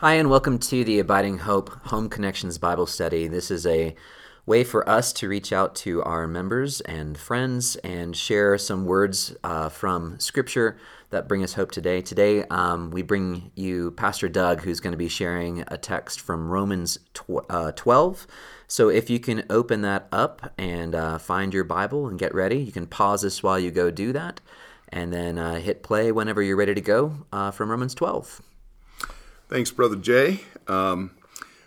Hi, and welcome to the Abiding Hope Home Connections Bible Study. This is a way for us to reach out to our members and friends and share some words uh, from Scripture that bring us hope today. Today, um, we bring you Pastor Doug, who's going to be sharing a text from Romans tw- uh, 12. So, if you can open that up and uh, find your Bible and get ready, you can pause this while you go do that, and then uh, hit play whenever you're ready to go uh, from Romans 12. Thanks, Brother Jay. Um,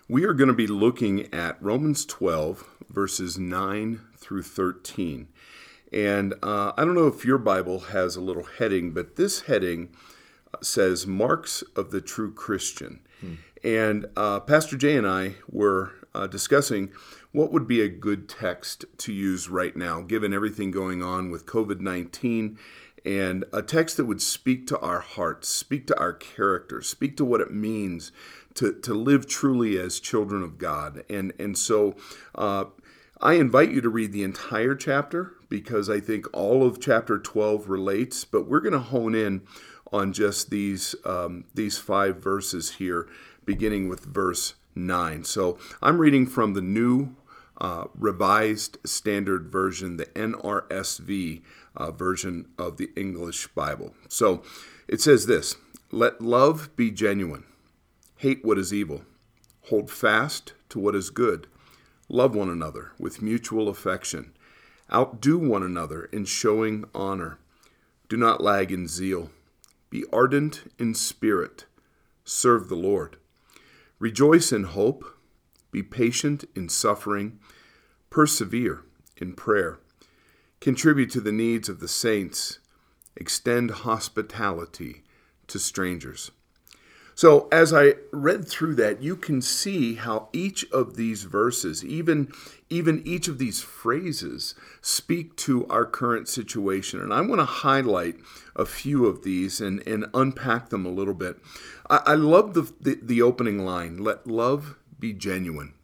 we are going to be looking at Romans 12, verses 9 through 13. And uh, I don't know if your Bible has a little heading, but this heading says Marks of the True Christian. Hmm. And uh, Pastor Jay and I were uh, discussing what would be a good text to use right now, given everything going on with COVID 19 and a text that would speak to our hearts, speak to our character, speak to what it means to, to live truly as children of God. And, and so uh, I invite you to read the entire chapter because I think all of chapter 12 relates, but we're going to hone in on just these, um, these five verses here, beginning with verse 9. So I'm reading from the New uh, Revised Standard Version, the NRSV uh, version of the English Bible. So it says this Let love be genuine, hate what is evil, hold fast to what is good, love one another with mutual affection, outdo one another in showing honor. Do not lag in zeal, be ardent in spirit, serve the Lord. Rejoice in hope, be patient in suffering, persevere in prayer. Contribute to the needs of the saints. Extend hospitality to strangers. So, as I read through that, you can see how each of these verses, even, even each of these phrases, speak to our current situation. And I want to highlight a few of these and, and unpack them a little bit. I, I love the, the, the opening line let love be genuine.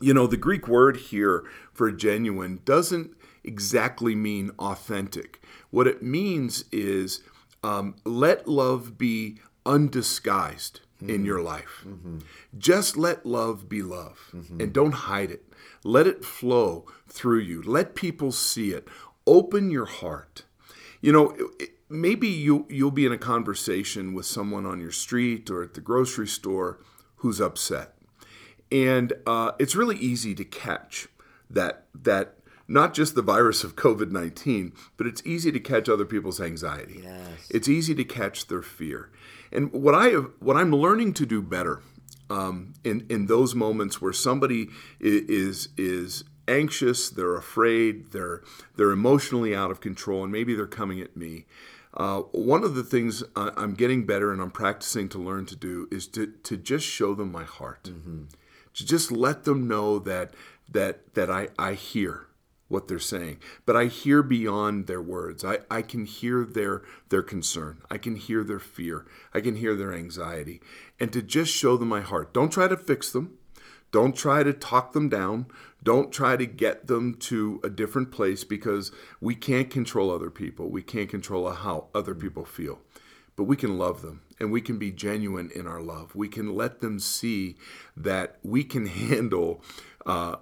You know, the Greek word here for genuine doesn't exactly mean authentic. What it means is um, let love be undisguised mm-hmm. in your life. Mm-hmm. Just let love be love mm-hmm. and don't hide it. Let it flow through you. Let people see it. Open your heart. You know, maybe you you'll be in a conversation with someone on your street or at the grocery store who's upset, and uh, it's really easy to catch that that not just the virus of COVID 19, but it's easy to catch other people's anxiety. Yes. It's easy to catch their fear. And what, I have, what I'm learning to do better um, in, in those moments where somebody is, is anxious, they're afraid, they're, they're emotionally out of control, and maybe they're coming at me. Uh, one of the things I'm getting better and I'm practicing to learn to do is to, to just show them my heart. Mm-hmm. To just let them know that that that I, I hear what they're saying. But i hear beyond their words. I, I can hear their their concern. I can hear their fear. I can hear their anxiety. And to just show them my heart don't try to fix them. Don't try to talk them down. Don't try to get them to a different place because we can't control other people. We can't control how other people feel. But we can love them and we can be genuine in our love. We can let them see that we can handle uh,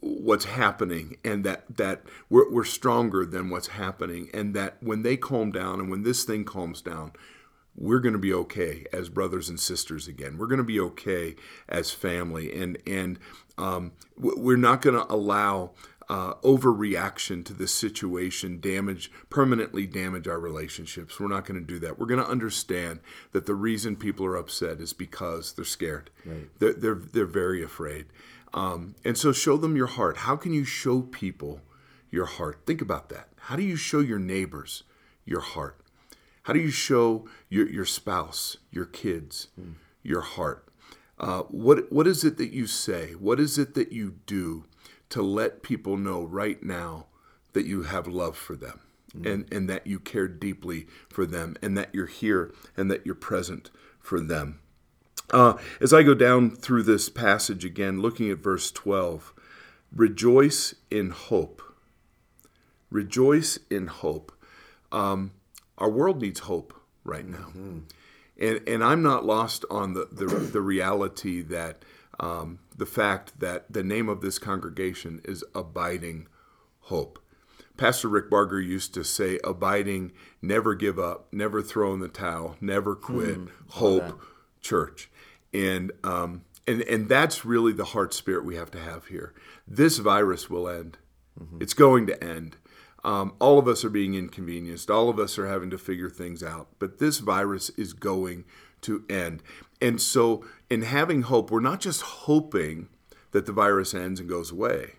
what's happening and that that we're, we're stronger than what's happening and that when they calm down and when this thing calms down we're going to be okay as brothers and sisters again. We're going to be okay as family and and um, we're not going to allow uh, overreaction to this situation damage permanently damage our relationships. We're not going to do that. We're going to understand that the reason people are upset is because they're scared. Right. they're, they're, they're very afraid um, and so show them your heart. How can you show people your heart? Think about that. How do you show your neighbors your heart? How do you show your, your spouse, your kids, mm. your heart? Uh, what what is it that you say? What is it that you do to let people know right now that you have love for them mm. and, and that you care deeply for them and that you're here and that you're present for them? Uh, as I go down through this passage again, looking at verse 12, rejoice in hope. Rejoice in hope. Um, our world needs hope right now. Mm-hmm. And, and I'm not lost on the, the, the reality that um, the fact that the name of this congregation is Abiding Hope. Pastor Rick Barger used to say, abiding, never give up, never throw in the towel, never quit, mm, hope, church. And, um, and, and that's really the heart spirit we have to have here. This virus will end, mm-hmm. it's going to end. Um, all of us are being inconvenienced. All of us are having to figure things out. But this virus is going to end. And so, in having hope, we're not just hoping that the virus ends and goes away.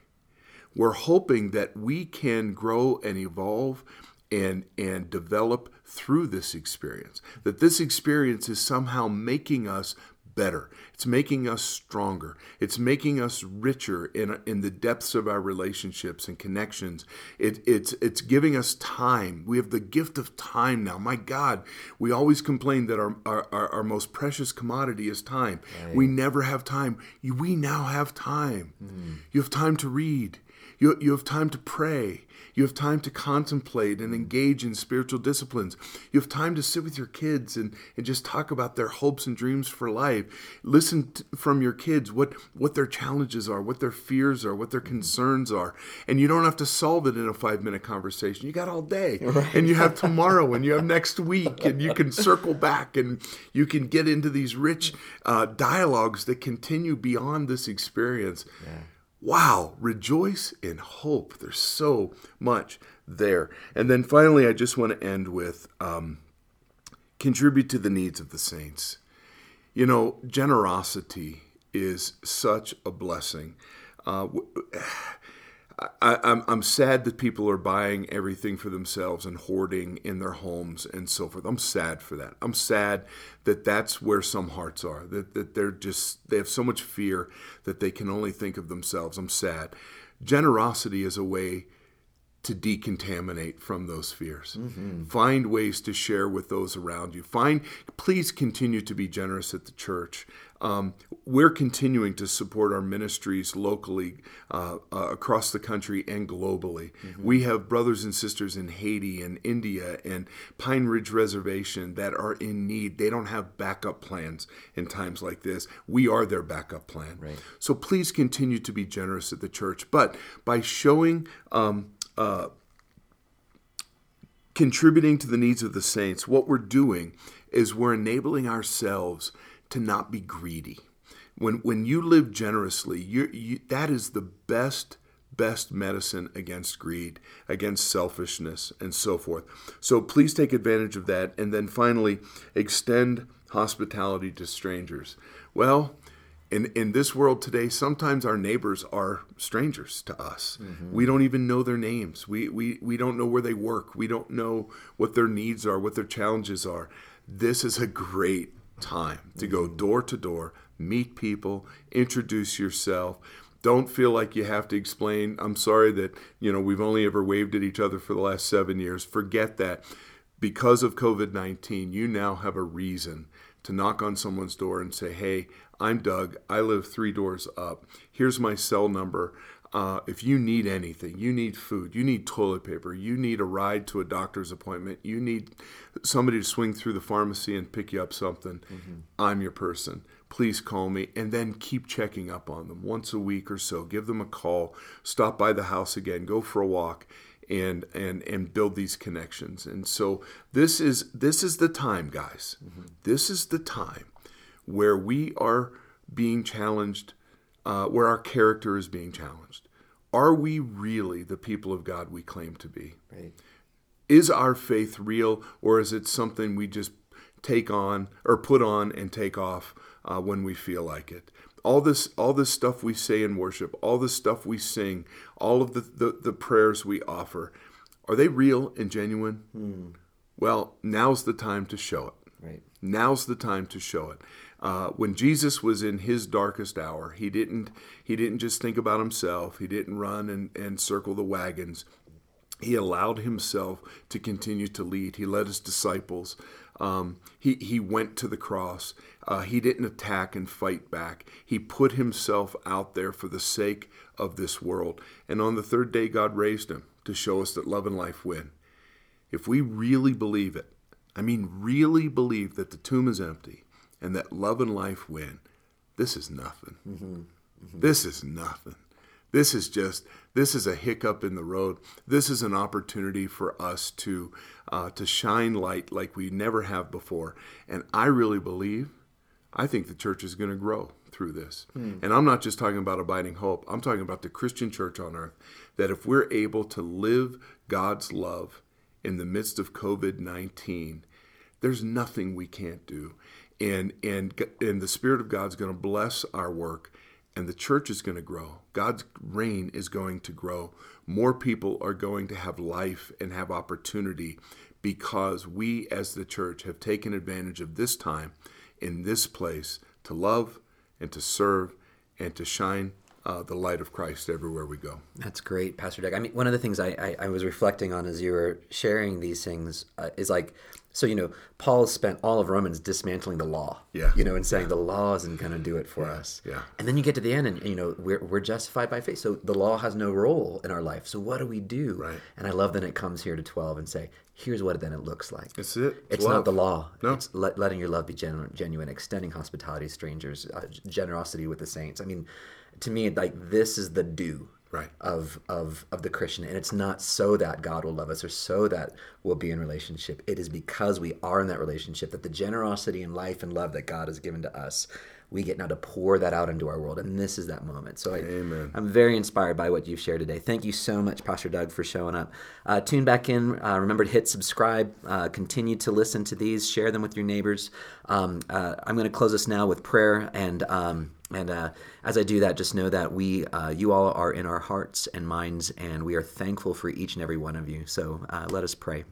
We're hoping that we can grow and evolve and and develop through this experience. That this experience is somehow making us better. It's making us stronger. It's making us richer in, in the depths of our relationships and connections. It, it's, it's giving us time. We have the gift of time now. My God, we always complain that our, our, our most precious commodity is time. Right. We never have time. We now have time. Mm. You have time to read. You, you have time to pray. You have time to contemplate and engage in spiritual disciplines. You have time to sit with your kids and, and just talk about their hopes and dreams for life. Listen to, from your kids what, what their challenges are, what their fears are, what their concerns are. And you don't have to solve it in a five minute conversation. You got all day. Right. And you have tomorrow and you have next week and you can circle back and you can get into these rich uh, dialogues that continue beyond this experience. Yeah wow, rejoice in hope. There's so much there. And then finally, I just want to end with um, contribute to the needs of the saints. You know, generosity is such a blessing. Uh, I, am I'm, I'm sad that people are buying everything for themselves and hoarding in their homes and so forth. I'm sad for that. I'm sad that that's where some hearts are. That that they're just they have so much fear that they can only think of themselves. I'm sad. Generosity is a way to decontaminate from those fears. Mm-hmm. Find ways to share with those around you. Find, please continue to be generous at the church. Um, we're continuing to support our ministries locally, uh, uh, across the country, and globally. Mm-hmm. We have brothers and sisters in Haiti and India and Pine Ridge Reservation that are in need. They don't have backup plans in times like this. We are their backup plan. Right. So please continue to be generous at the church. But by showing um, uh, contributing to the needs of the saints, what we're doing is we're enabling ourselves to not be greedy. When, when you live generously, you, that is the best best medicine against greed, against selfishness, and so forth. So please take advantage of that. And then finally, extend hospitality to strangers. Well, in, in this world today, sometimes our neighbors are strangers to us. Mm-hmm. We don't even know their names. We, we, we don't know where they work. We don't know what their needs are, what their challenges are. This is a great time to go mm-hmm. door to door, meet people, introduce yourself. Don't feel like you have to explain. I'm sorry that, you know, we've only ever waved at each other for the last seven years. Forget that. Because of COVID 19, you now have a reason to knock on someone's door and say, Hey, I'm Doug. I live three doors up. Here's my cell number. Uh, if you need anything, you need food, you need toilet paper, you need a ride to a doctor's appointment, you need somebody to swing through the pharmacy and pick you up something, mm-hmm. I'm your person. Please call me and then keep checking up on them once a week or so. Give them a call, stop by the house again, go for a walk and and and build these connections. And so this is this is the time, guys. Mm-hmm. This is the time where we are being challenged, uh, where our character is being challenged. Are we really the people of God we claim to be? Right. Is our faith real, or is it something we just take on or put on and take off uh, when we feel like it? All this all this stuff we say in worship, all this stuff we sing, all of the, the, the prayers we offer, are they real and genuine? Mm. Well, now's the time to show it. Right. Now's the time to show it. Uh, when Jesus was in his darkest hour, he didn't he didn't just think about himself. He didn't run and, and circle the wagons. He allowed himself to continue to lead. He led his disciples. Um, he, he went to the cross. Uh, he didn't attack and fight back. He put himself out there for the sake of this world. And on the third day, God raised him to show us that love and life win. If we really believe it, I mean, really believe that the tomb is empty and that love and life win, this is nothing. Mm-hmm. Mm-hmm. This is nothing. This is just this is a hiccup in the road. This is an opportunity for us to uh, to shine light like we never have before. And I really believe, I think the church is going to grow through this. Mm. And I'm not just talking about abiding hope. I'm talking about the Christian church on earth. That if we're able to live God's love in the midst of COVID 19, there's nothing we can't do. And, and, and the Spirit of God's going to bless our work and the church is going to grow. God's reign is going to grow. More people are going to have life and have opportunity because we, as the church, have taken advantage of this time in this place to love and to serve and to shine uh, the light of Christ everywhere we go. That's great, Pastor Doug. I mean, one of the things I, I, I was reflecting on as you were sharing these things uh, is like so, you know, Paul spent all of Romans dismantling the law. Yeah. You know, and saying yeah. the law isn't going to do it for yeah. us. Yeah. And then you get to the end and, you know, we're, we're justified by faith. So the law has no role in our life. So what do we do? Right. And I love that it comes here to 12 and say, here's what then it looks like. It's it. It's, it's not the law. No. It's le- letting your love be genuine, genuine extending hospitality to strangers, uh, generosity with the saints. I mean, to me, like this is the do right. of of of the Christian, and it's not so that God will love us or so that we'll be in relationship. It is because we are in that relationship that the generosity and life and love that God has given to us, we get now to pour that out into our world, and this is that moment. So I. I'm very inspired by what you've shared today. Thank you so much, Pastor Doug, for showing up. Uh, tune back in. Uh, remember to hit subscribe. Uh, continue to listen to these. Share them with your neighbors. Um, uh, I'm going to close us now with prayer and. Um, and uh, as I do that, just know that we, uh, you all are in our hearts and minds, and we are thankful for each and every one of you. So uh, let us pray.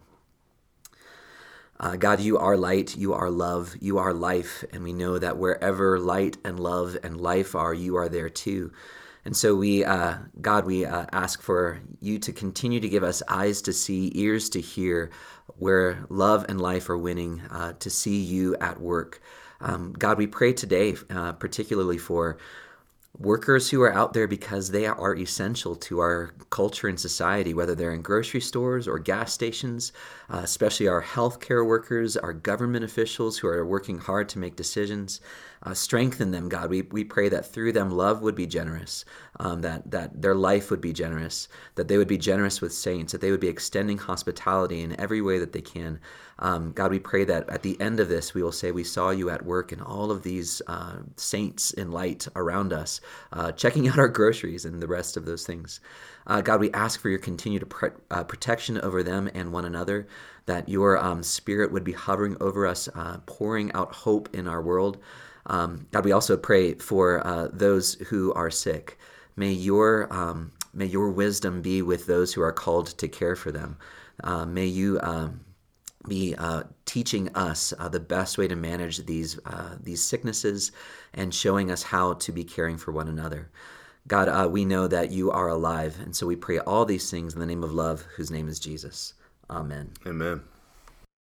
Uh, God, you are light, you are love, you are life, and we know that wherever light and love and life are, you are there too. And so we, uh, God, we uh, ask for you to continue to give us eyes to see, ears to hear, where love and life are winning, to see you at work. Um, God, we pray today, uh, particularly for workers who are out there because they are essential to our culture and society, whether they're in grocery stores or gas stations, uh, especially our healthcare workers, our government officials who are working hard to make decisions. Uh, strengthen them, God. We, we pray that through them love would be generous, um, that, that their life would be generous, that they would be generous with saints, that they would be extending hospitality in every way that they can. Um, God, we pray that at the end of this, we will say, We saw you at work in all of these uh, saints in light around us, uh, checking out our groceries and the rest of those things. Uh, God, we ask for your continued uh, protection over them and one another, that your um, spirit would be hovering over us, uh, pouring out hope in our world. Um, God, we also pray for uh, those who are sick. May your um, may your wisdom be with those who are called to care for them. may you um, be uh, teaching us uh, the best way to manage these uh, these sicknesses and showing us how to be caring for one another. God, uh, we know that you are alive, and so we pray all these things in the name of love, whose name is Jesus. Amen. Amen.